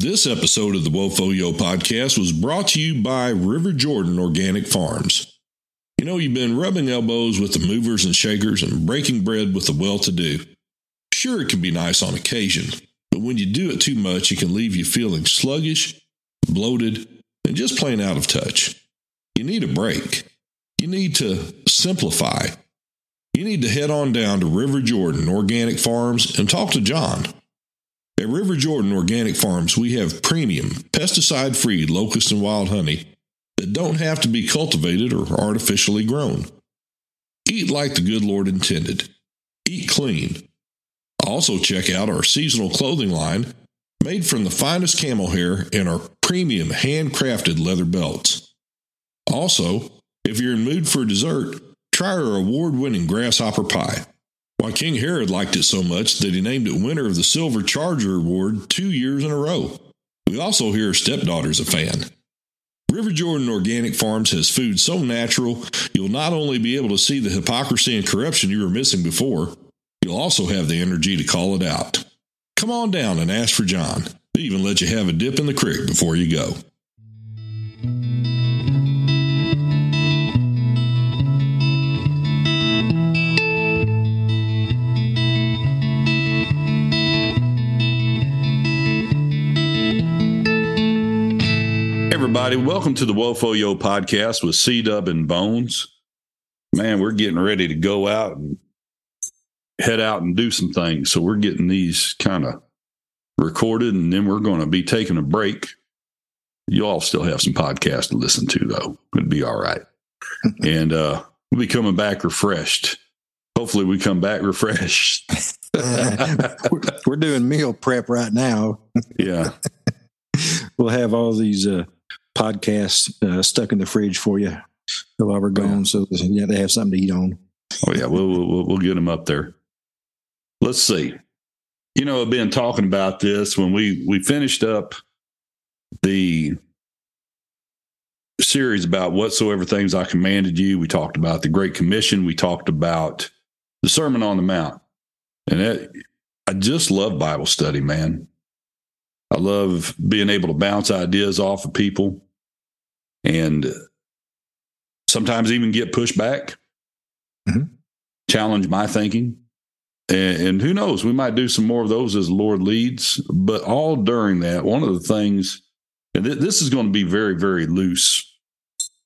This episode of the Wofoyo podcast was brought to you by River Jordan Organic Farms. You know, you've been rubbing elbows with the movers and shakers and breaking bread with the well to do. Sure, it can be nice on occasion, but when you do it too much, it can leave you feeling sluggish, bloated, and just plain out of touch. You need a break. You need to simplify. You need to head on down to River Jordan Organic Farms and talk to John. At River Jordan Organic Farms, we have premium, pesticide free locust and wild honey that don't have to be cultivated or artificially grown. Eat like the good Lord intended. Eat clean. Also, check out our seasonal clothing line made from the finest camel hair and our premium handcrafted leather belts. Also, if you're in mood for dessert, try our award winning grasshopper pie. Why, King Herod liked it so much that he named it winner of the Silver Charger Award two years in a row. We also hear stepdaughter's a fan. River Jordan Organic Farms has food so natural, you'll not only be able to see the hypocrisy and corruption you were missing before, you'll also have the energy to call it out. Come on down and ask for John. They even let you have a dip in the creek before you go. Everybody. Welcome to the Wofoyo podcast with C Dub and Bones. Man, we're getting ready to go out and head out and do some things. So we're getting these kind of recorded and then we're going to be taking a break. You all still have some podcasts to listen to, though. It'd be all right. and uh, we'll be coming back refreshed. Hopefully, we come back refreshed. we're doing meal prep right now. yeah. we'll have all these uh, podcasts uh, stuck in the fridge for you while we're gone, yeah. so have to have something to eat on. Oh yeah, we'll, we'll we'll get them up there. Let's see. You know, I've been talking about this when we we finished up the series about whatsoever things I commanded you. We talked about the Great Commission. We talked about the Sermon on the Mount, and it, I just love Bible study, man. I love being able to bounce ideas off of people and sometimes even get pushed back, mm-hmm. challenge my thinking. And, and, who knows, we might do some more of those as the Lord leads. But all during that, one of the things, and th- this is going to be very, very loose,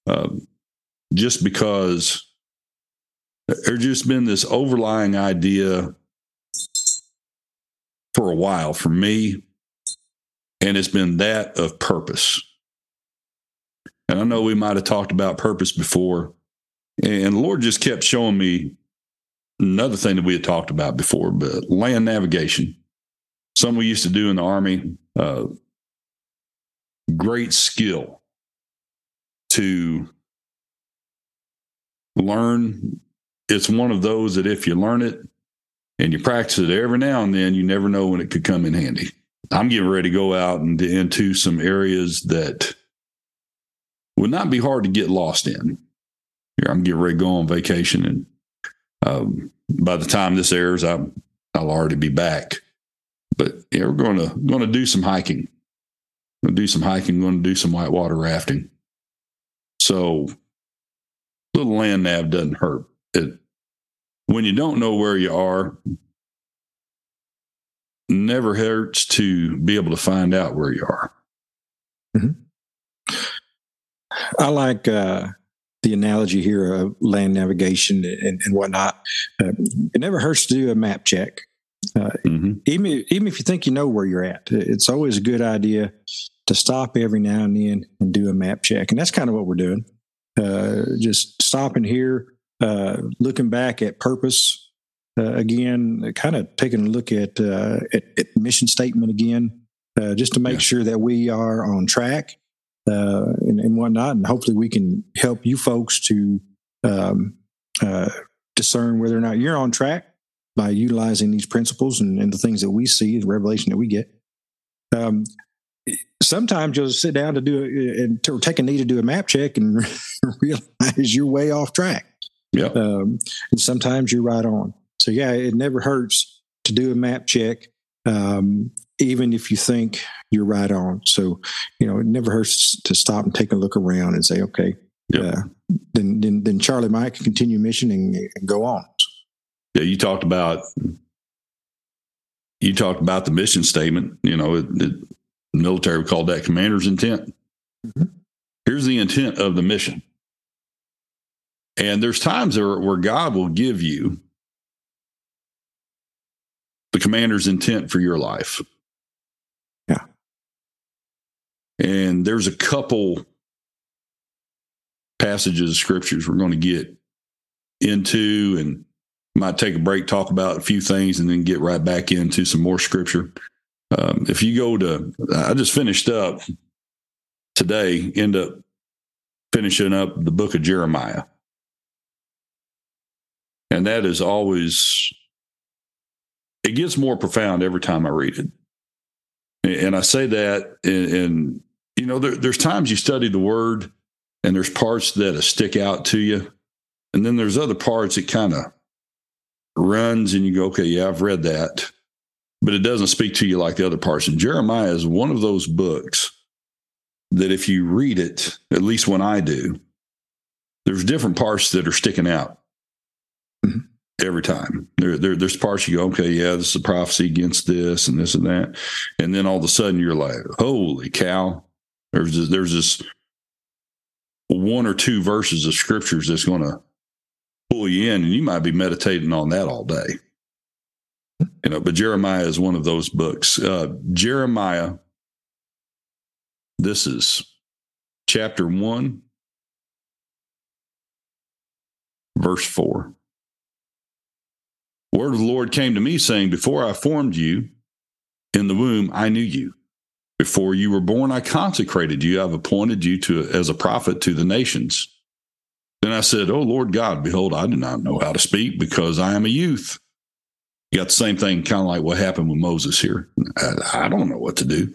um, just because there's just been this overlying idea for a while for me and it's been that of purpose. And I know we might have talked about purpose before, and the Lord just kept showing me another thing that we had talked about before, but land navigation. Something we used to do in the Army, uh, great skill to learn. It's one of those that if you learn it and you practice it every now and then, you never know when it could come in handy. I'm getting ready to go out and into some areas that would not be hard to get lost in. Here, I'm getting ready to go on vacation, and um, by the time this airs, I'm, I'll already be back. But yeah, we're going to going to do some hiking. Going to do some hiking. Going to do some whitewater rafting. So, little land nav doesn't hurt. It when you don't know where you are, never hurts to be able to find out where you are. Mm-hmm. I like uh, the analogy here of land navigation and, and whatnot. Uh, it never hurts to do a map check. Uh, mm-hmm. Even even if you think you know where you're at, it's always a good idea to stop every now and then and do a map check, and that's kind of what we're doing. Uh, just stopping here, uh, looking back at purpose uh, again, kind of taking a look at, uh, at, at mission statement again, uh, just to make yeah. sure that we are on track uh, and, and, whatnot, and hopefully we can help you folks to um, uh, discern whether or not you're on track by utilizing these principles and, and, the things that we see, the revelation that we get. Um, sometimes you'll sit down to do it and to take a need to do a map check and realize you're way off track. Yeah. Um, and sometimes you're right on. So yeah, it never hurts to do a map check. Um, even if you think you're right on. So, you know, it never hurts to stop and take a look around and say, okay, yeah, uh, then, then then Charlie Mike can continue mission and, and go on. Yeah, you talked about you talked about the mission statement. You know, it, it, the military would call that commander's intent. Mhm. Here's the intent of the mission. And there's times where, where God will give you the commander's intent for your life. Yeah. And there's a couple passages of scriptures we're going to get into and might take a break, talk about a few things, and then get right back into some more scripture. Um, if you go to, I just finished up today, end up finishing up the book of Jeremiah. And that is always, it gets more profound every time I read it. And- I say that, and you know, there, there's times you study the word and there's parts that stick out to you. And then there's other parts that kind of runs and you go, okay, yeah, I've read that. But it doesn't speak to you like the other parts. And Jeremiah is one of those books that if you read it, at least when I do, there's different parts that are sticking out Mhm. every time. There, there, there's parts you go, okay, yeah, this is a prophecy against this and this and that. And then all of a sudden you're like, holy cow. There's this, there's this one or two verses of scriptures that's going to pull you in, and you might be meditating on that all day. You know, but Jeremiah is one of those books. Uh, Jeremiah, this is chapter one, verse four. Word of the Lord came to me, saying, Before I formed you in the womb, I knew you. Before you were born, I consecrated you. I've appointed you to as a prophet to the nations. Then I said, Oh Lord God, behold, I do not know how to speak because I am a youth. You got the same thing, kind of like what happened with Moses here. I, I don't know what to do.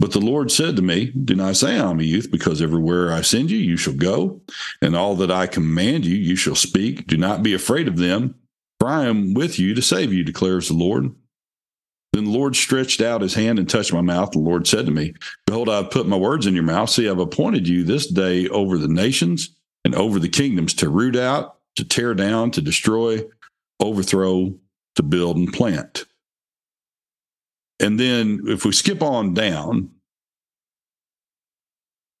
But the Lord said to me, Do not say I'm a youth, because everywhere I send you, you shall go, and all that I command you, you shall speak. Do not be afraid of them, for I am with you to save you, declares the Lord. Then the Lord stretched out his hand and touched my mouth. The Lord said to me, Behold, I've put my words in your mouth. See, I've appointed you this day over the nations and over the kingdoms to root out, to tear down, to destroy, overthrow, to build and plant. And then if we skip on down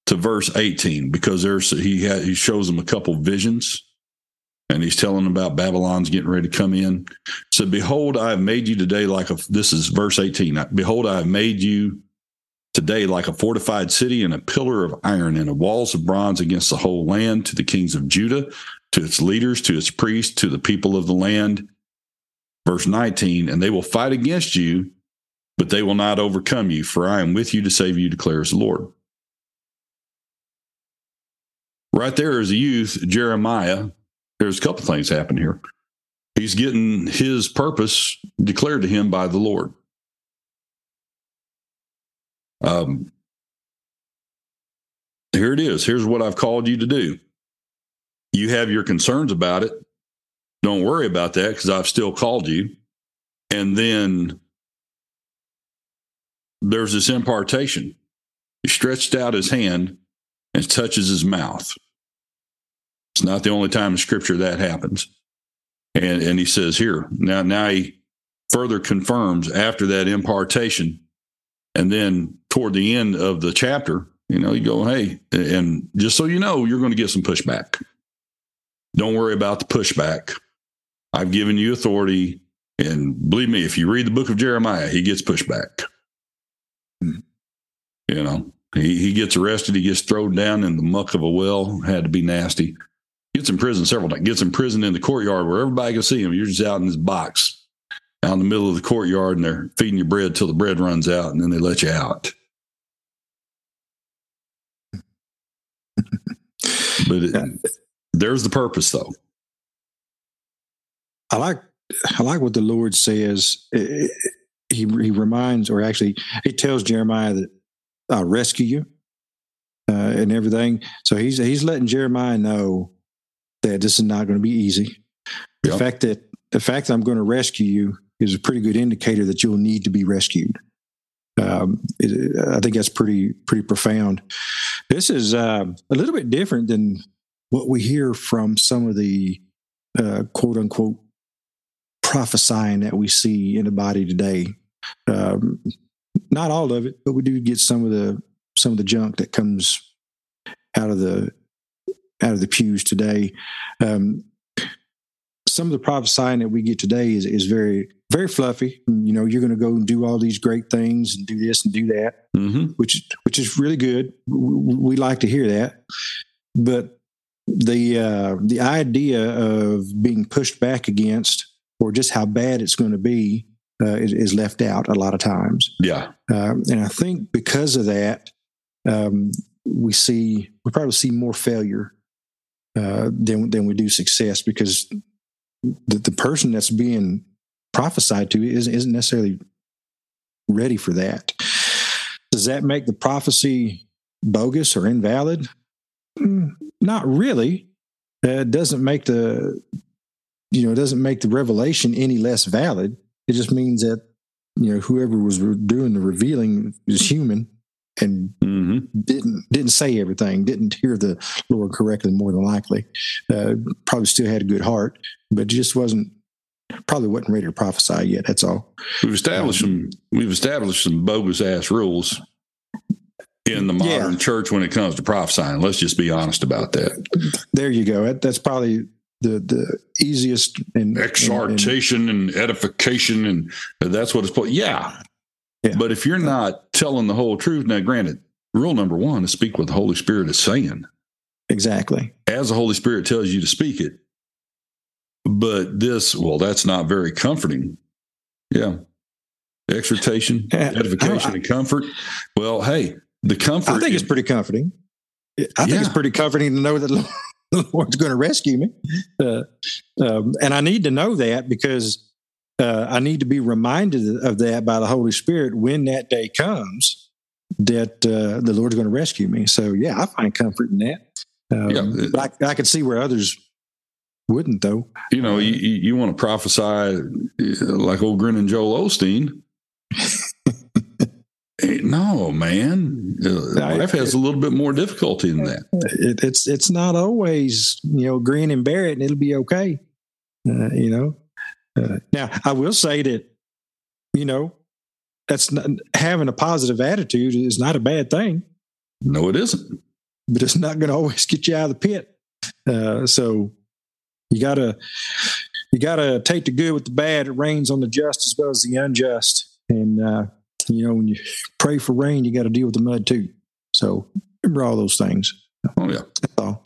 to verse 18, because there's he ha he shows them a couple visions and he's telling them about Babylon's getting ready to come in. So behold, I have made you today like a this is verse 18. Behold, I have made you today like a fortified city and a pillar of iron and a walls of bronze against the whole land to the kings of Judah, to its leaders, to its priests, to the people of the land. Verse 19, and they will fight against you, but they will not overcome you, for I am with you to save you, declares the Lord. Right there is a youth, Jeremiah, there's a couple things happen here. He's getting his purpose declared to him by the Lord. Um, here it is. Here's what I've called you to do. You have your concerns about it. Don't worry about that because I've still called you. And then there's this impartation. He stretched out his hand and touches his mouth. It's not the only time in scripture that happens. And and he says here, now now he further confirms after that impartation. And then toward the end of the chapter, you know, you go, hey, and just so you know, you're going to get some pushback. Don't worry about the pushback. I've given you authority. And believe me, if you read the book of Jeremiah, he gets pushback. You know, he, he gets arrested. He gets thrown down in the muck of a well. Had to be nasty. Gets in prison several times. Gets in prison in the courtyard where everybody can see him. You're just out in this box out in the middle of the courtyard and they're feeding you bread till the bread runs out and then they let you out. but it, there's the purpose though. I like I like what the Lord says. He he reminds, or actually, he tells Jeremiah that I'll rescue you uh, and everything. So he's he's letting Jeremiah know that this is not going to be easy. The Yep. fact that the fact that I'm going to rescue you is a pretty good indicator that you'll need to be rescued. Um, it, I think that's pretty pretty profound. This is uh, a little bit different than what we hear from some of the uh, quote unquote prophesying that we see in the body today. Um, not all of it, but we do get some of the some of the junk that comes out of the out of the pews today. Um, some of the prophesying that we get today is, is very very fluffy. You know, you're going to go and do all these great things and do this and do that, Mm-hmm. which which is really good. We, we like to hear that, but the uh, the idea of being pushed back against or just how bad it's going to be uh, is, is left out a lot of times. Yeah. Um, and I think because of that, um, we see we probably see more failure uh, than than we do success because the, the person that's being prophesied to isn't, isn't necessarily ready for that. Does that make the prophecy bogus or invalid? Mm, Not really. Uh, it doesn't make the you know it doesn't make the revelation any less valid. It just means that you know whoever was doing the revealing is human and Mm-hmm. didn't didn't say everything, didn't hear the Lord correctly, more than likely. Uh, probably still had a good heart, but just wasn't probably wasn't ready to prophesy yet. That's all. We've established some. We've established some bogus ass rules in the Yeah. modern church when it comes to prophesying. Let's just be honest about that. There you go. That, that's probably the the easiest and and- Exhortation and edification, and that's what it's. supposed- Yeah. Yeah. But if you're not telling the whole truth, now granted, rule number one is speak what the Holy Spirit is saying. exactly. as the Holy Spirit tells you to speak it. But this, well, that's not very comforting. Yeah. Exhortation, Yeah, edification, I- and comfort. Well, hey, the comfort. I think it's pretty comforting. I think it's pretty comforting to know that the Lord's going to rescue me, uh, um, and I need to know that because uh, I need to be reminded of that by the Holy Spirit when that day comes that uh, the Lord's going to rescue me. So yeah, I find comfort in that. Um, Yeah. but I, I could see where others wouldn't, though. you know, you, you want to prophesy uh, like old grin and Joel Osteen. No, man. Uh, life has a little bit more difficulty than that. It, it's it's not always you know grin and bear it, and it'll be okay. Uh, you know. Uh, now I will say that you know that's not, having a positive attitude is not a bad thing, No, it isn't. but it's not going to always get you out of the pit. Uh, so you gotta you gotta take the good with the bad. It rains on the just as well as the unjust, and uh, you know when you pray for rain, you got to deal with the mud too. So remember all those things. Oh, yeah. That's all.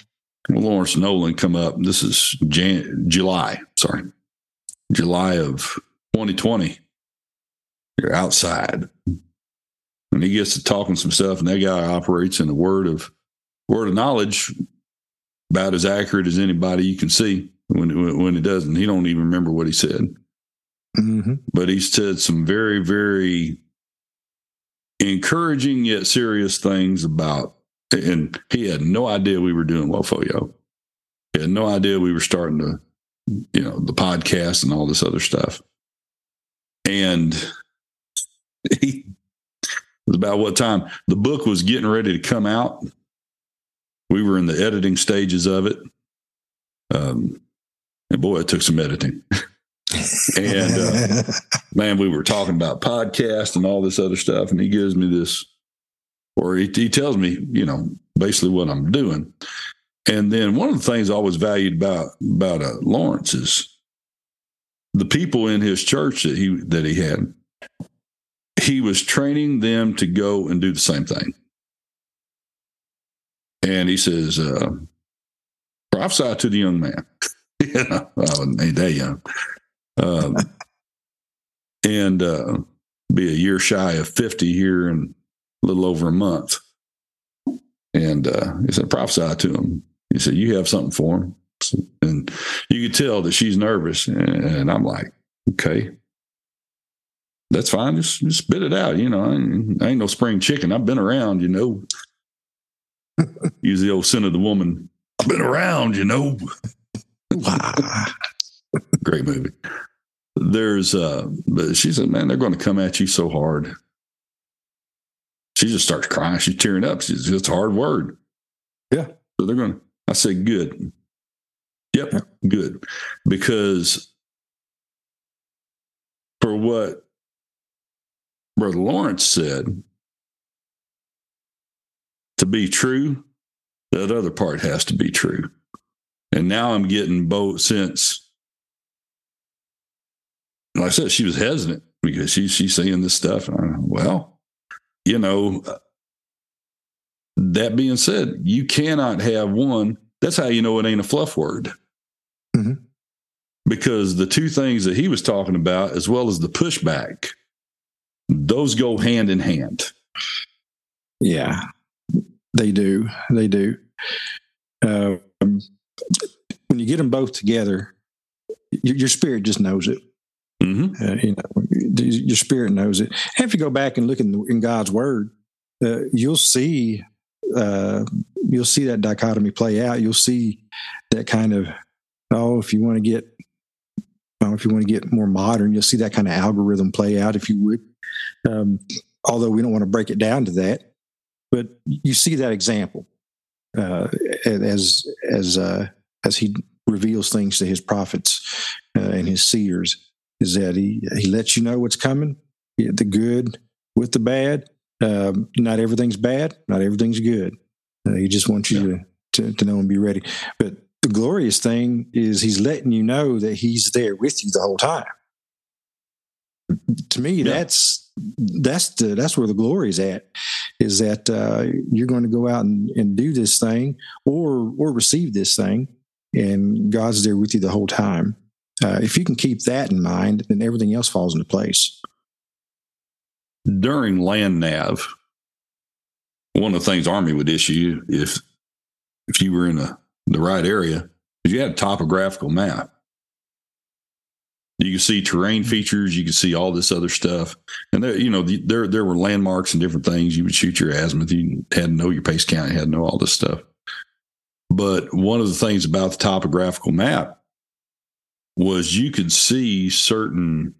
Well, Lawrence Nolan come up. This is Jan- July, sorry, July of 2020. You're outside, and he gets to talking some stuff, and that guy operates in a word of word of knowledge, about as accurate as anybody you can see. When when, when it doesn't, he don't even remember what he said, hmm but he said some very very encouraging yet serious things about. And he had no idea we were doing Wofoyo. He had no idea we were starting to, you know, the podcast and all this other stuff. And he it was about what time the book was getting ready to come out. We were in the editing stages of it. Um, and boy, it took some editing. and uh, man, we were talking about podcast and all this other stuff, and he gives me this, or he, he tells me, you know, basically what I'm doing. And then one of the things I always valued about about uh, Lawrence is the people in his church that he that he had. He was training them to go and do the same thing. And he says, uh, prophesy to the young man. wasn't ain't that young. Um, and uh, be a year shy of 50 here in a little over a month. And uh, he said, prophesy to him. He said, You have something for him. And you could tell that she's nervous. And I'm like, Okay, that's fine. Just, just spit it out. You know, I ain't, I ain't no spring chicken. I've been around, you know. Use the old Scent of the Woman. I've been around, you know. Great movie. there's uh but she said man they're going to come at you so hard she just starts crying she's tearing up she's it's a hard word Yeah. so they're going to i said good yep good because for what brother lawrence said to be true that other part has to be true and now i'm getting both since like I said, she was hesitant because she, she's saying this stuff. And I, well, you know, that being said, you cannot have one. That's how you know it ain't a fluff word. Mhm. Because the two things that he was talking about, as well as the pushback, those go hand in hand. Yeah, they do. They do. Um, when you get them both together, your, your spirit just knows it. hmm Uh, you know, your spirit knows it. And if you go back and look in, in God's Word, uh, you'll see uh, you'll see that dichotomy play out. You'll see that kind of oh, if you want to get oh, if you want to get more modern, you'll see that kind of algorithm play out, if you would. Um, although we don't want to break it down to that, but you see that example uh, as as uh, as he reveals things to his prophets uh, and his seers is that he he lets you know what's coming, the good with the bad. Um, not everything's bad, not everything's good. Uh, he just wants you to, to to know and be ready. But the glorious thing is he's letting you know that he's there with you the whole time. To me, Yeah. that's that's the that's where the glory is at. Is that uh, you're going to go out and, and do this thing or or receive this thing, and God's there with you the whole time. Uh, if you can keep that in mind, then everything else falls into place. During land nav, one of the things Army would issue if if you were in a, the right area is you had a topographical map. You could see terrain mm-hmm. features. You could see all this other stuff, and there, you know, the, there there were landmarks and different things. You would shoot your azimuth. You had to know your pace count. You had to know all this stuff. But one of the things about the topographical map was you could see certain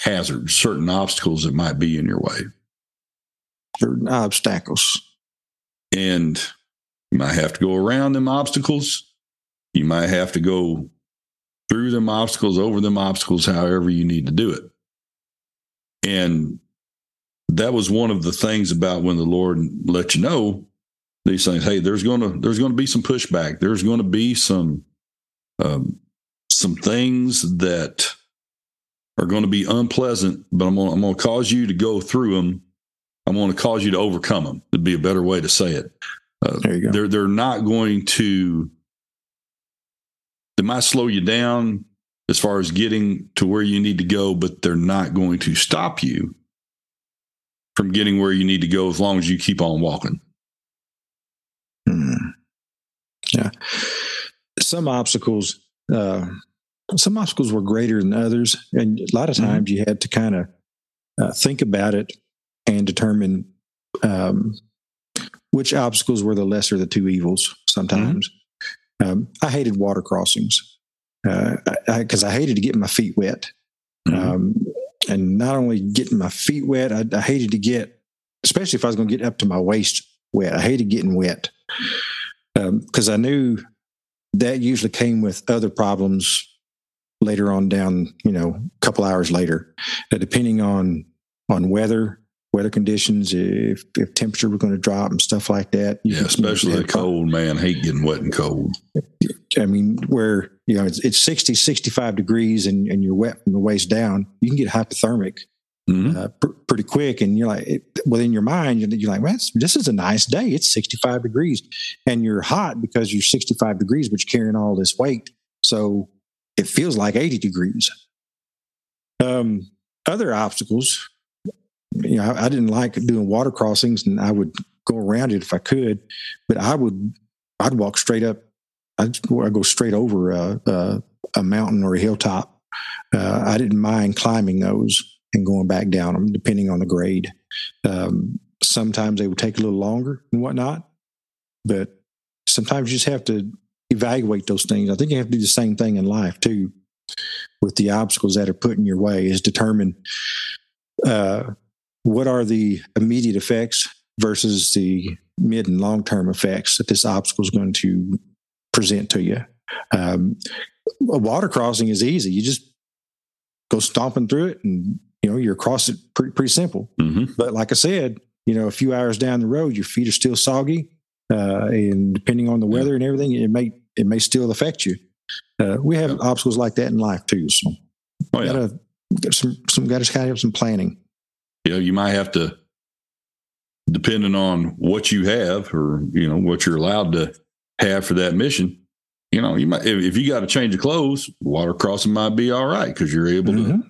hazards, certain obstacles that might be in your way, Certain obstacles. and you might have to go around them obstacles. You might have to go through them obstacles, over them obstacles, however you need to do it. And that was one of the things about when the Lord let you know these things. Hey, there's gonna there's gonna be some pushback. There's gonna be some um, some things that are going to be unpleasant, but I'm gonna, I'm going to cause you to go through them. I'm going to cause you to overcome them. Would be a better way to say it. Uh, There you go. they're they're not going to. They might slow you down as far as getting to where you need to go, but they're not going to stop you from getting where you need to go as long as you keep on walking. Hmm. Yeah. Some obstacles, uh, some obstacles were greater than others, and a lot of Mhm. times you had to kind of uh, think about it and determine um, which obstacles were the lesser of the two evils. Sometimes, um, I hated water crossings because I, 'cause I hated to get my feet wet. Mhm. Um, and not only getting my feet wet, I, I hated to get, especially if I was going to get up to my waist wet. I hated getting wet because I knew that usually came with other problems later on down, you know, a couple hours later, uh, depending on on weather, weather conditions, if if temperature was going to drop and stuff like that. Yeah, especially the cold, man. Hate getting wet and cold. I mean, where you know it's, it's 60, 65 degrees and, and you're wet from the waist down, you can get hypothermic Mhm. uh, pr- pretty quick. And you're like, it, within your mind, you're, you're like, well, this is a nice day. It's 65 degrees. And you're hot because you're 65 degrees, but you're carrying all this weight. So it feels like 80 degrees. Um, other obstacles, you know, I, I didn't like doing water crossings and I would go around it if I could, but I would, I'd walk straight up. I'd, I'd go straight over a, a, a mountain or a hilltop. Uh, I didn't mind climbing those and going back down them, depending on the grade. Um, sometimes they would take a little longer and whatnot, but sometimes you just have to evaluate those things. I think you have to do the same thing in life too. with the obstacles that are put in your way is determine uh, what are the immediate effects versus the mid and long term effects that this obstacle is going to present to you. Um, a water crossing is easy. You just go stomping through it and you know you're across it pretty, pretty simple. Mm-hmm. But like I said, you know, a few hours down the road, your feet are still soggy, uh, and depending on the weather and everything, it may it may still affect you. Uh, we have Yeah. obstacles like that in life too. So Oh, yeah. gotta get some some got to have some planning. Yeah, you might have to, depending on what you have or, you know, what you're allowed to have for that mission, you know, you might, if, if you got to change your clothes, water crossing might be all right because you're able to Mhm.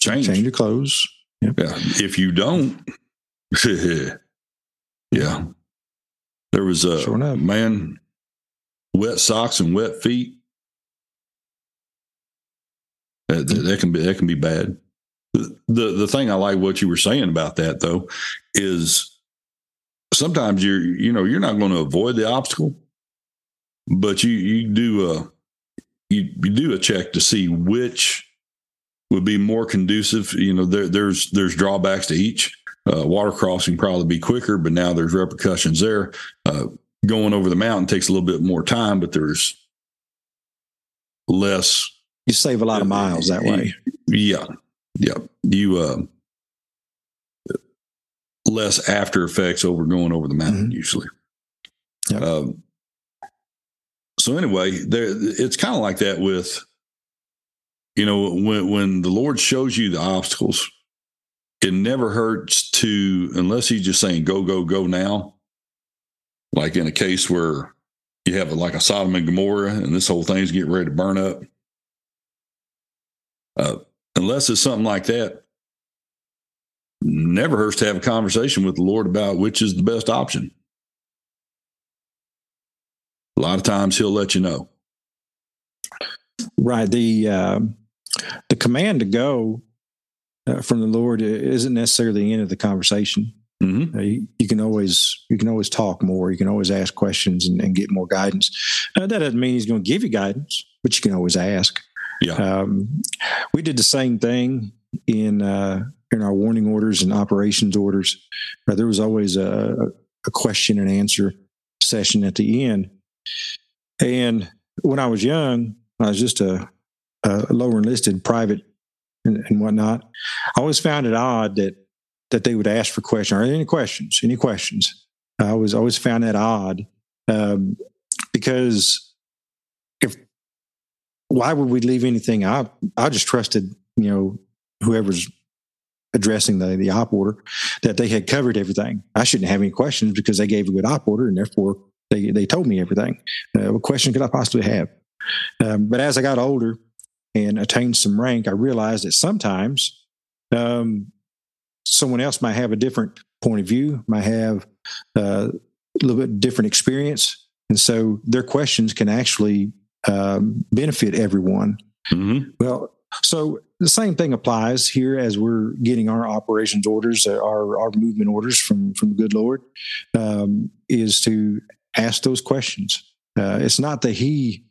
change. Change your clothes. Yeah. If you don't, yeah. There was a Sure man, wet socks and wet feet. That, that, that can be that can be bad. The, the the thing I like what you were saying about that though is sometimes you're you know you're not going to avoid the obstacle, but you you do a you, you do a check to see which would be more conducive. You know there there's there's drawbacks to each. Uh, water crossing probably be quicker, but now there's repercussions there. Uh, going over the mountain takes a little bit more time, but there's less You save a lot of miles that way. yeah. Yeah. You uh less after effects over going over the mountain usually. Yep. Um so anyway, there it's kind of like that with you know when when the Lord shows you the obstacles, it never hurts to unless he's just saying go go go now. Like in a case where you have like a Sodom and Gomorrah and this whole thing's getting ready to burn up. Uh, unless it's something like that, never hurts to have a conversation with the Lord about which is the best option. A lot of times he'll let you know. Right. The um the command to go uh, from the Lord isn't necessarily the end of the conversation. Mm-hmm. Uh, you, you can always you can always talk more. You can always ask questions and, and get more guidance. Uh, that doesn't mean he's going to give you guidance, but you can always ask. Yeah. Um, we did the same thing in uh, in our warning orders and operations orders. There was always a, a question and answer session at the end. And when I was young, I was just a, a lower enlisted private and, and whatnot. I always found it odd that that they would ask for questions. Are there any questions? Any questions? I was always found that odd um, because if why would we leave anything out? I just trusted you know whoever's addressing the the op order that they had covered everything. I shouldn't have any questions because they gave a good op order and therefore they they told me everything. Uh, what question could I possibly have? Um, but as I got older and attained some rank, I realized that sometimes um, someone else might have a different point of view, might have uh, a little bit different experience, and so their questions can actually um, benefit everyone. Mm-hmm. Well, so the same thing applies here as we're getting our operations orders, uh, our our movement orders from from the good Lord, um, is to ask those questions. Uh, it's not that He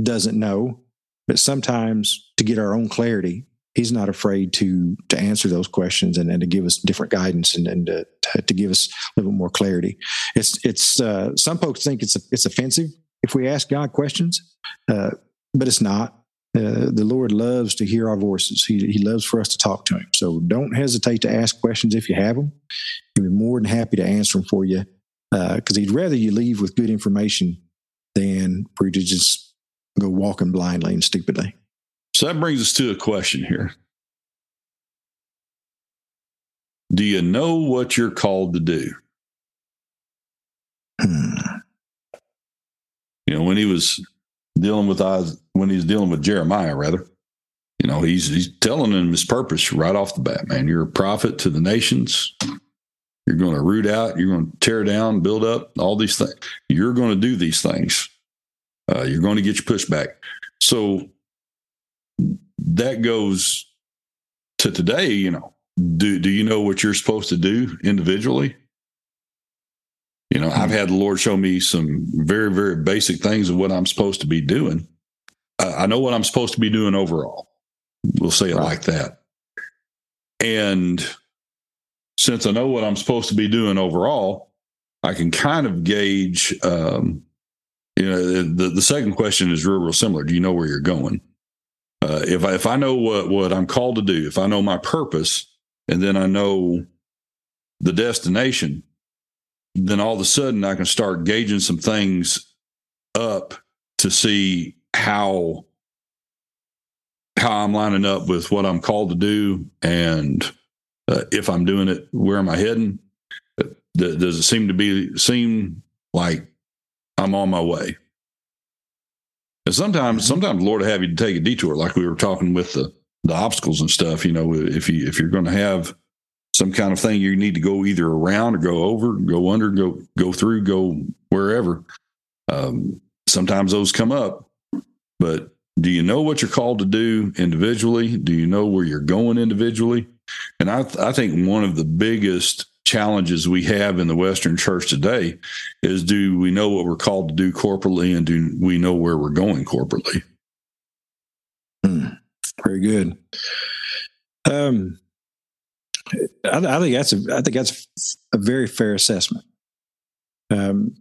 doesn't know, but sometimes to get our own clarity, He's not afraid to to answer those questions and, and to give us different guidance and, and to, to, give us a little bit more clarity. It's it's uh, some folks think it's it's offensive if we ask God questions, uh, but it's not. Uh, the Lord loves to hear our voices. He, he loves for us to talk to Him. So don't hesitate to ask questions if you have them. He'll be more than happy to answer them for you because He'd rather you leave with good information than for you to just go walking blindly and stupidly. So that brings us to a question here. Do you know what you're called to do? Hmm. You know, when he was dealing with when he's dealing with Jeremiah, rather, you know, he's he's telling him his purpose right off the bat. Man, you're a prophet to the nations. You're going to root out. You're going to tear down, build up, all these things. You're going to do these things. Uh, you're going to get your pushback. So that goes to today. You know, do do you know what you're supposed to do individually? You know, I've had the Lord show me some very, very basic things of what I'm supposed to be doing. I know what I'm supposed to be doing overall. We'll say it Right. like that. And since I know what I'm supposed to be doing overall, I can kind of gauge. Um, you know, the the second question is real, real similar. Do you know where you're going? Uh, if I if I know what what I'm called to do, if I know my purpose, and then I know the destination, then all of a sudden I can start gauging some things up to see how how I'm lining up with what I'm called to do, and uh, if I'm doing it, where am I heading? Does it seem to be seem like I'm on my way? And sometimes, sometimes the Lord have you to take a detour, like we were talking with the the obstacles and stuff. You know, if you if you're going to have some kind of thing you need to go either around or go over, go under, go go through, go wherever. Um, sometimes those come up, but do you know what you're called to do individually? Do you know where you're going individually? And I, I think one of the biggest challenges we have in the Western church today is do we know what we're called to do corporately and do we know where we're going corporately? Hmm. Very good. Um, I, I think that's a I think that's a very fair assessment. Um,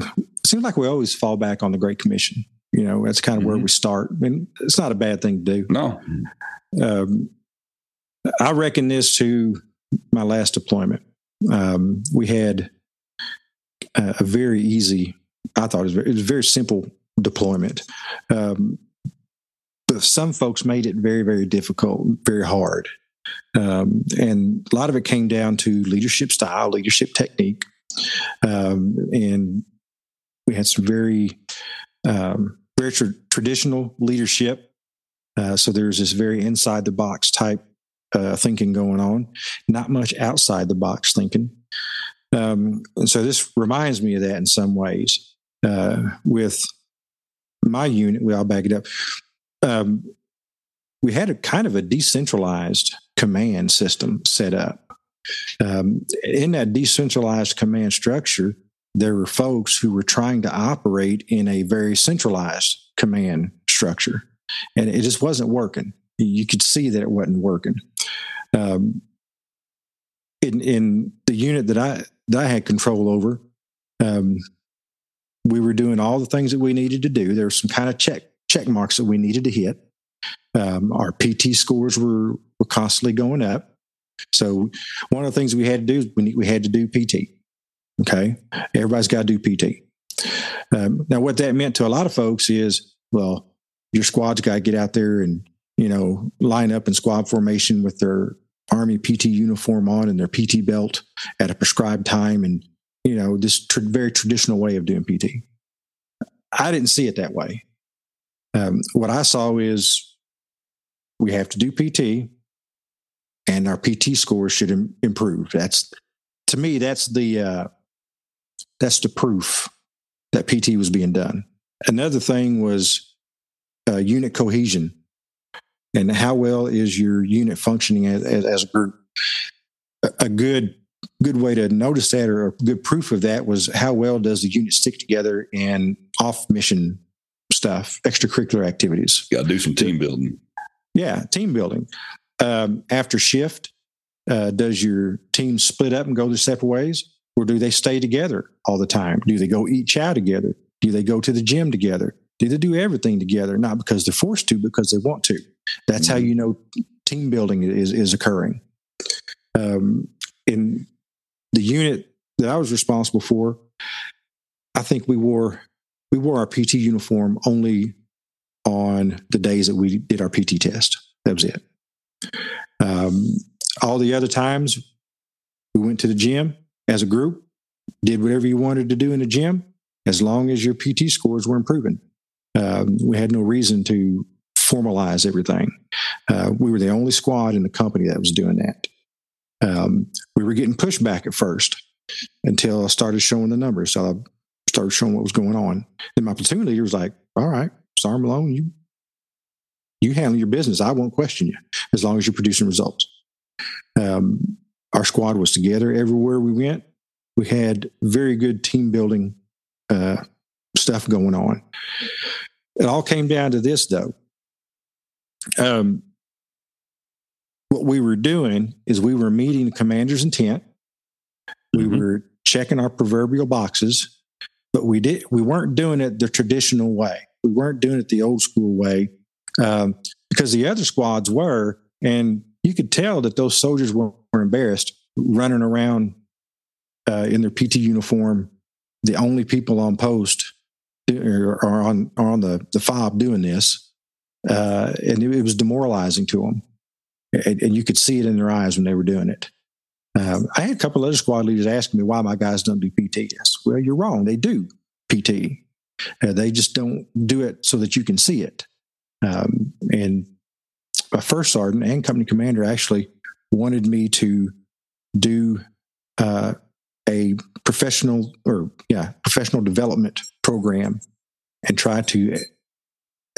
it seems like we always fall back on the Great Commission. You know, that's kind of where Mhm. we start. I mean, it's not a bad thing to do. No. Um, I reckon this to my last deployment. Um, we had a, a very easy, I thought it was, very, it was very simple deployment. Um, but some folks made it very, very difficult, very hard. Um, and a lot of it came down to leadership style, leadership technique. Um, and we had some very, um, very tra- traditional leadership. Uh, so there's this very inside the box type uh, thinking going on, not much outside the box thinking. Um, and so this reminds me of that in some ways. Uh, with my unit, we all back it up. Um, we had a kind of a decentralized command system set up. Um, in that decentralized command structure, there were folks who were trying to operate in a very centralized command structure, and it just wasn't working. You could see that it wasn't working. Um, in in the unit that I that I had control over, um, we were doing all the things that we needed to do. There were some kind of check check marks that we needed to hit. Um, our PT scores were were constantly going up. So one of the things we had to do is we need, we had to do PT. Okay, everybody's got to do PT. Um, now, what that meant to a lot of folks is, well, your squad's got to get out there and you know line up in squad formation with their army PT uniform on and their PT belt at a prescribed time, and you know this tr- very traditional way of doing PT. I didn't see it that way. Um, what I saw is we have to do PT, and our PT scores should Im- improve. That's to me, that's the uh, that's the proof that PT was being done. Another thing was uh, unit cohesion and how well is your unit functioning as, as, as a group. A, good good way to notice that or a good proof of that was how well does the unit stick together in off mission stuff, extracurricular activities. Got to do some team building. Yeah, team building. Um, after shift, uh, does your team split up and go their separate ways, or do they stay together all the time? Do they go eat chow together? Do they go to the gym together? Do they do everything together? Not because they're forced to, because they want to. That's how you know team building is is occurring. Um, in the unit that I was responsible for, I think we wore we wore our PT uniform only on the days that we did our PT test. That was it. Um, all the other times, we went to the gym as a group, did whatever you wanted to do in the gym, as long as your PT scores were improving. Um, we had no reason to formalize everything. Uh, we were the only squad in the company that was doing that. Um, we were getting pushback at first until I started showing the numbers. So I started showing what was going on. Then my platoon leader was like, "All right, Sergeant Malone, you you handle your business. I won't question you as long as you're producing results." Um, our squad was together everywhere we went. We had very good team building uh, stuff going on. it all came down to this, though. Um, what we were doing is we were meeting the commander's intent. We Mhm. were checking our proverbial boxes, but we did we weren't doing it the traditional way. We weren't doing it the old school way um, because the other squads were, and you could tell that those soldiers were, were embarrassed running around uh, in their PT uniform, the only people on post are are on are on the the fob doing this, uh, and it, it was demoralizing to them, and, and you could see it in their eyes when they were doing it. Um, I had a couple other squad leaders asking me why my guys don't do PT. Well, you're wrong. They do PT. Uh, they just don't do it so that you can see it. Um, and my first sergeant and company commander actually wanted me to do uh, a professional or yeah professional development program and try to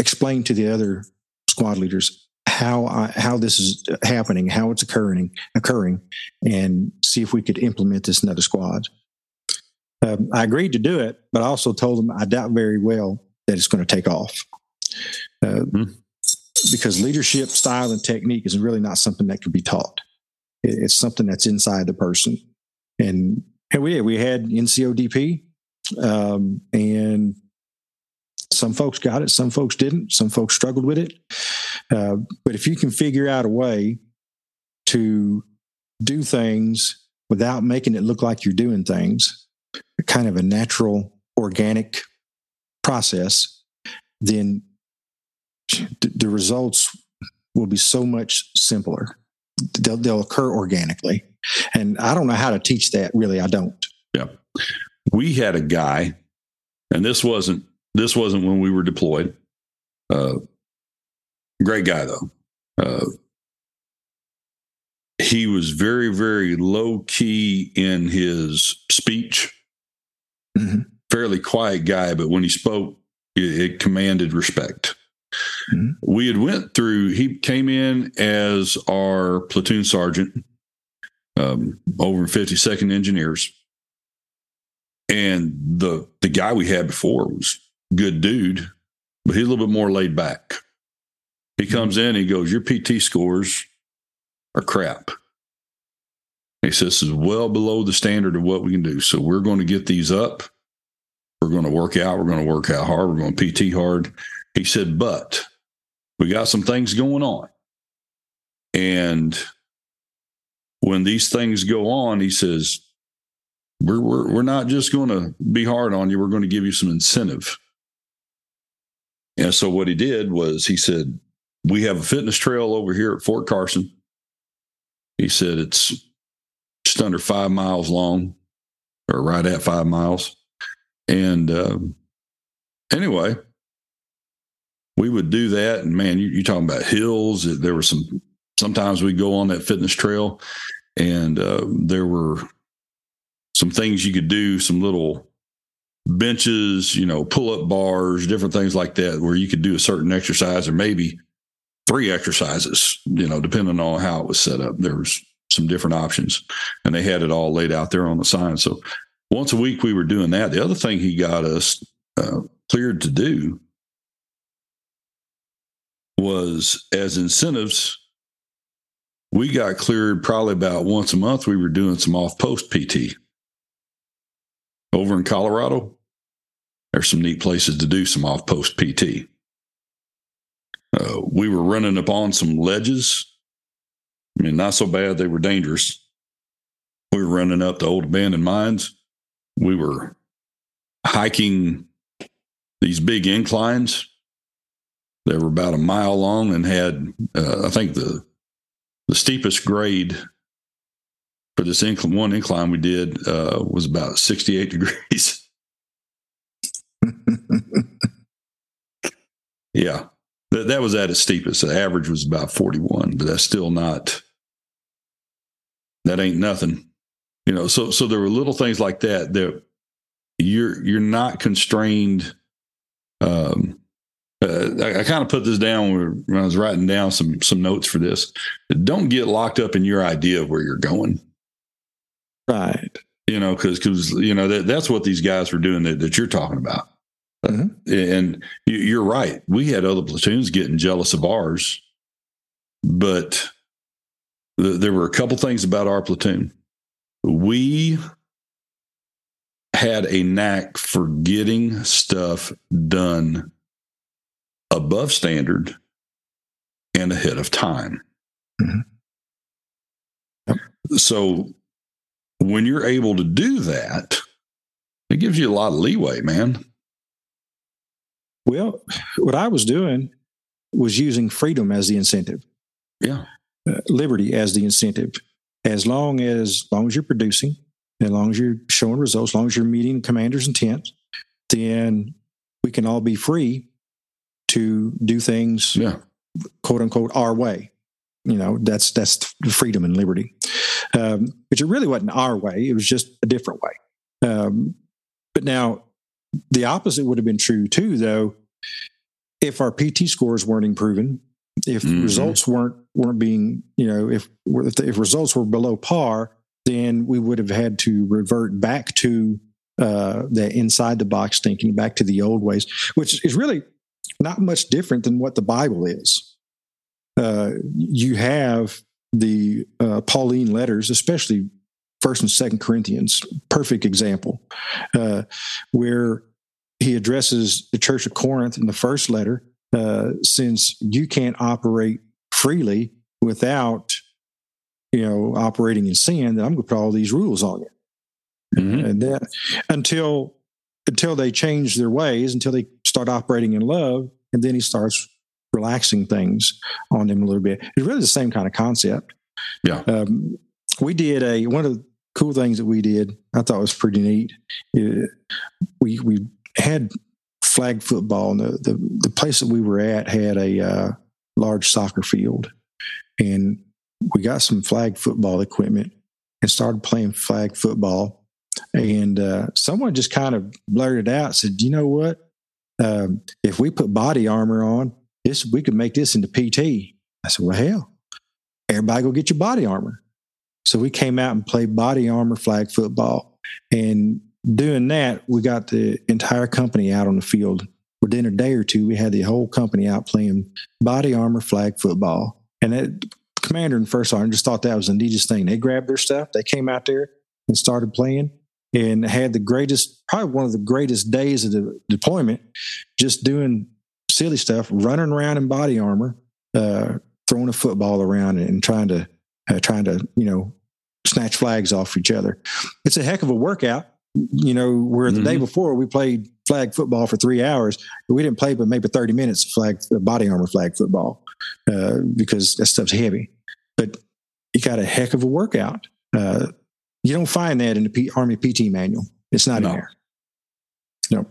explain to the other squad leaders how I, how this is happening, how it's occurring, occurring, and see if we could implement this in other squads. Um, I agreed to do it, but I also told them I doubt very well that it's going to take off. Uh, Hmm. Because leadership style and technique is really not something that can be taught. It's something that's inside the person. And, and we we had NCODP, um, and some folks got it, some folks didn't, some folks struggled with it. Uh, but if you can figure out a way to do things without making it look like you're doing things, kind of a natural, organic process, then th- the results will be so much simpler. They'll, they'll occur organically. And I don't know how to teach that, really. I don't. Yeah. We had a guy, and this wasn't this wasn't when we were deployed. Uh, great guy though. Uh, he was very very low key in his speech. Mhm. Fairly quiet guy, but when he spoke, it, it commanded respect. Mhm. We had went through. He came in as our platoon sergeant um, over in 52nd Engineers and the the guy we had before was good dude, but he's a little bit more laid back. He comes in, he goes, "Your PT scores are crap." He says, "This is well below the standard of what we can do. So we're going to get these up. We're going to work out. We're going to work out hard. We're going to PT hard." He said, "But we got some things going on, and when these things go on, he says." we're, we're, we're not just going to be hard on you. We're going to give you some incentive. And so what he did was he said, we have a fitness trail over here at Fort Carson. He said it's just under five miles long or right at five miles. And um, anyway, we would do that. And man, you, you're talking about hills. There were some, sometimes we'd go on that fitness trail and uh, there were some things you could do, some little benches, you know, pull up bars, different things like that, where you could do a certain exercise or maybe three exercises, you know, depending on how it was set up. There was some different options and they had it all laid out there on the sign. So once a week we were doing that. The other thing he got us uh, cleared to do was as incentives, we got cleared probably about once a month. We were doing some off post PT over in Colorado, there's some neat places to do some off post PT. Uh, we were running up on some ledges. I mean, not so bad, they were dangerous. We were running up the old abandoned mines. We were hiking these big inclines. They were about a mile long and had, uh, I think, the the steepest grade this incline, one incline we did uh, was about 68 degrees. yeah. That, that was at its steepest. The average was about 41, but that's still not, that ain't nothing. You know, so, so there were little things like that that you're, you're not constrained. Um, uh, I, I kind of put this down when I was writing down some, some notes for this. Don't get locked up in your idea of where you're going Right. you know, because because you know that that's what these guys were doing that, that you're talking about. Uh, and you- you're right. We had other platoons getting jealous of ours, but th- there were a couple things about our platoon. We had a knack for getting stuff done above standard and ahead of time. Mhm. So when you're able to do that, it gives you a lot of leeway, man. Well, what I was doing was using freedom as the incentive, Yeah. uh, liberty as the incentive. As long as, as long as you're producing, as long as you're showing results, as long as you're meeting commander's intent, then we can all be free to do things Yeah. quote unquote our way. You know, that's that's freedom and liberty. Um, which it really wasn't our way; it was just a different way. Um, but now, the opposite would have been true too, though. If our PT scores weren't improving, if Mhm. results weren't weren't being, you know, if if, the, if results were below par, then we would have had to revert back to uh, the inside the box thinking, back to the old ways, which is really not much different than what the Bible is. Uh, you have the uh, Pauline letters, especially First and Second Corinthians, perfect example, uh, where he addresses the Church of Corinth in the first letter. Uh, since you can't operate freely without, you know, operating in sin, then I'm going to put all these rules on you Mhm. and that until until they change their ways until they start operating in love and then he starts relaxing things on them a little bit. It's really the same kind of concept. Yeah. um, we did a one of the cool things that we did i thought was pretty neat Uh, we we had flag football and the, the the place that we were at had a uh, large soccer field. And we got some flag football equipment and started playing flag football. And uh, someone just kind of blurted out said you know what? Um, if we put body armor on this we could make this into pt i said well hell everybody go get your body armor. So we came out and played body armor flag football and doing that we got the entire company out on the field. Within a day or two we had the whole company out playing body armor flag football. And that commander and first sergeant just thought that was the neatest thing. They grabbed their stuff they came out there and started playing and had the greatest, probably one of the greatest days of the deployment, just doing silly stuff, running around in body armor, uh, throwing a football around and trying to, uh, trying to, you know, snatch flags off each other. It's a heck of a workout. You know, where the day Mhm. before we played flag football for three hours, we didn't play but maybe 30 minutes of flag, uh, body armor flag football, uh, because that stuff's heavy. But you got a heck of a workout. Uh, you don't find that in the P- Army PT manual. It's not No. in there. No.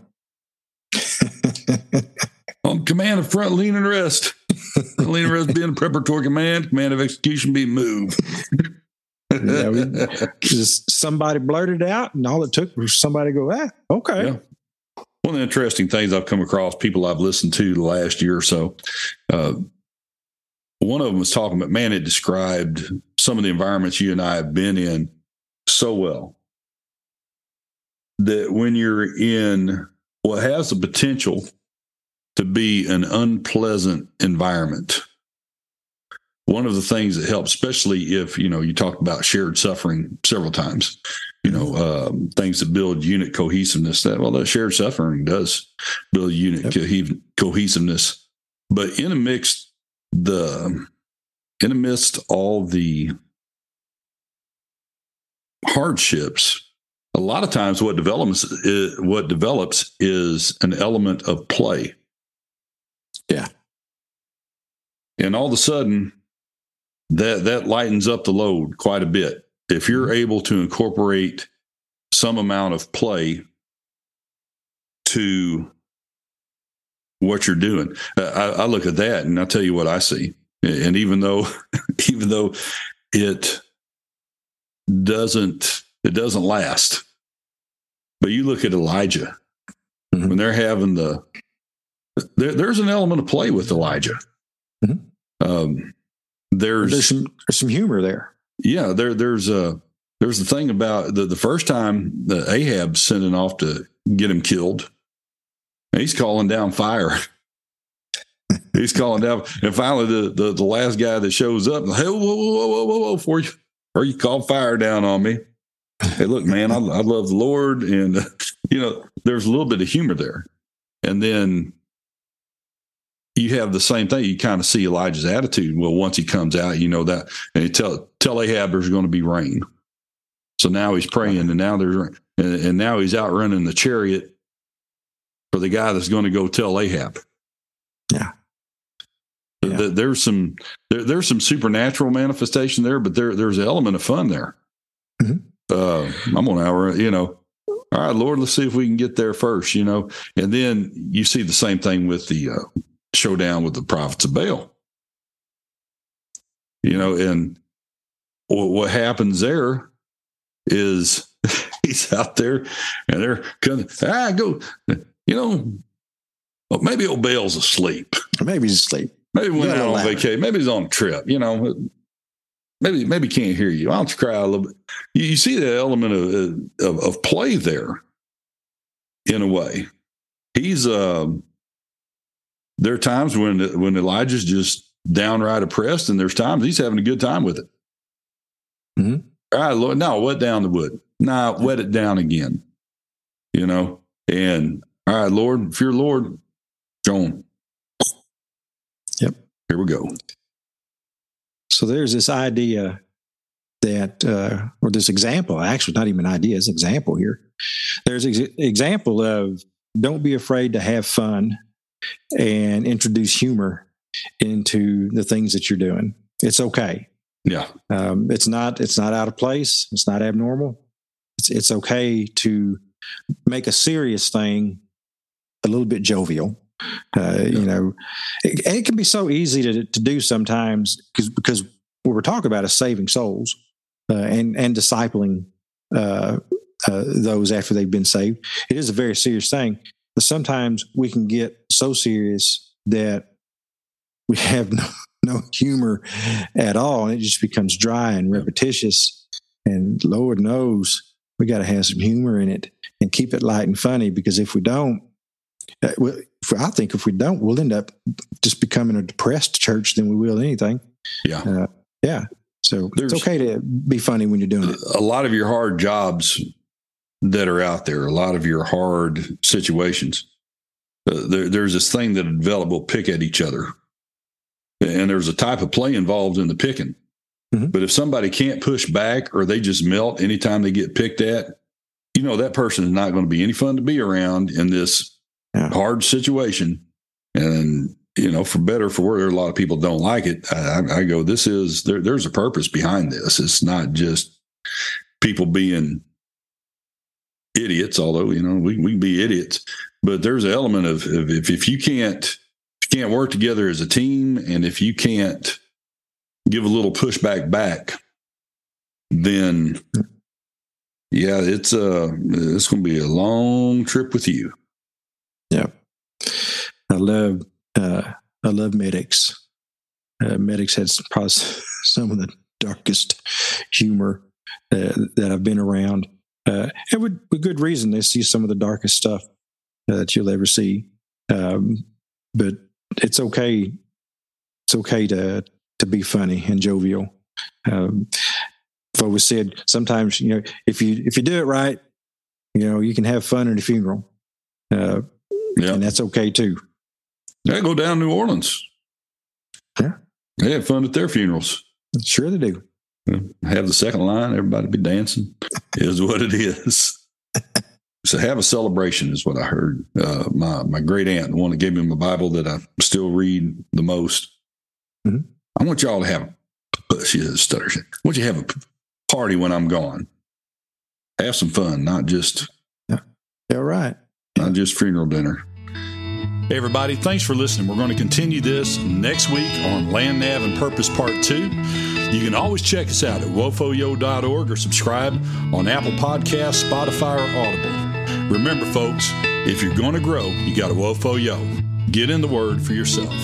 On command of front, lean and rest. lean and rest being preparatory command, command of execution being move. Yeah, we- Just somebody blurted out, and all it took was somebody to go, ah, okay. Yeah. One of the interesting things I've come across, people I've listened to the last year or so, uh, one of them was talking about, man, it described some of the environments you and I have been in so well that when you're in what has the potential to be an unpleasant environment, one of the things that helps, especially if, you know, you talked about shared suffering several times, you know, um, things that build unit cohesiveness. That well, that shared suffering does build unit Yep. cohe- cohesiveness. But in a mixed the in amidst all the hardships, a lot of times what develops is, what develops is an element of play. Yeah. And all of a sudden, that that lightens up the load quite a bit. If you're able to incorporate some amount of play to what you're doing, uh, I, I look at that and I'll tell you what I see. And even though, even though it doesn't, it doesn't last. But you look at Elijah Mhm. when they're having the, there, there's an element of play with Elijah. Mhm. Um, there's, There's some there's some humor there. yeah, there there's a there's the thing about the the first time that Ahab sending off to get him killed. he's calling down fire. he's calling down, and finally the, the the last guy that shows up, hey, whoa, whoa, whoa, whoa, whoa, whoa, for you, or you call fire down on me. Hey, look, man, I, I love the Lord, and you know, there's a little bit of humor there, and then you have the same thing. You kind of see Elijah's attitude. Well, once he comes out, you know that, and he tell tell Ahab there's going to be rain. So now he's praying, and now there's and, and now he's out running the chariot for the guy that's going to go tell Ahab. Yeah. yeah. There's some there, there's some supernatural manifestation there, but there there's an element of fun there. Mm-hmm. Uh, I'm on hour, you know. All right, Lord, let's see if we can get there first, you know. And then you see the same thing with the uh, showdown with the prophets of Baal. You know, and what happens there is he's out there and they're coming, ah, go, you know, well, maybe old Baal's asleep. Maybe he's asleep. Maybe went out on vacation. Maybe he's on a trip, you know. Maybe maybe can't hear you. Why don't you cry a little bit? You, you see the element of, of, of play there in a way. He's um there are times when when Elijah's just downright oppressed, and there's times he's having a good time with it. Mm-hmm. All right, Lord, no, wet down the wood. Nah, wet it down again. You know, and all right, Lord, if you're Lord, John. Yep. Here we go. So there's this idea that, uh, or this example, actually, not even an idea, it's an example here. There's an ex- example of don't be afraid to have fun and introduce humor into the things that you're doing. It's okay. Yeah. Um, it's not it's not out of place. It's not abnormal. It's it's okay to make a serious thing a little bit jovial. Uh, yeah. You know, it, it, can be so easy to to do sometimes because because what we're talking about is saving souls uh, and and discipling uh, uh, those after they've been saved. It is a very serious thing, but sometimes we can get so serious that we have no, no humor at all. And it just becomes dry and repetitious. And Lord knows we got to have some humor in it and keep it light and funny because if we don't, uh, I think if we don't, we'll end up just becoming a depressed church than we will anything. Yeah. Uh, yeah. So There's, it's okay to be funny when you're doing it. A lot of your hard jobs that are out there, a lot of your hard situations. Uh, there, there's this thing that a develop will pick at each other, and there's a type of play involved in the picking. Mm-hmm. But if somebody can't push back or they just melt anytime they get picked at, you know that person is not going to be any fun to be around in this yeah. hard situation. And you know, for better for worse, a lot of people don't like it. I, I go, this is there, there's a purpose behind this. It's not just people being idiots, although, you know, we, we can be idiots, but there's an element of, of if, if you can't, if you can't work together as a team and if you can't give a little pushback back, then yeah, it's uh it's to be a long trip with you. Yeah, I love uh, I love medics. Uh, medics had probably some of the darkest humor uh, that I've been around uh, and with, with good reason. They see some of the darkest stuff uh, that you'll ever see. Um, but it's okay. It's okay to to be funny and jovial. Um, I've always said sometimes you know if you if you do it right, you know you can have fun at a funeral, uh, yeah. and that's okay too. Yeah, go down New Orleans. Yeah, they have fun at their funerals. Sure, they do. Have the second line, everybody be dancing. is what it is. so have a celebration is what I heard. Uh, my my great aunt, the one that gave me my Bible that I still read the most. Mm-hmm. I want y'all to have. She stutters. I want you to have a party when I'm gone. Have some fun, not just. Yeah. Yeah. Right. Not just funeral dinner. Hey, everybody, thanks for listening. We're going to continue this next week on Land Nav and Purpose Part 2. You can always check us out at wofoyo.org or subscribe on Apple Podcasts, Spotify, or Audible. Remember, folks, if you're going to grow, you got to Wofoyo. Get in the Word for yourself.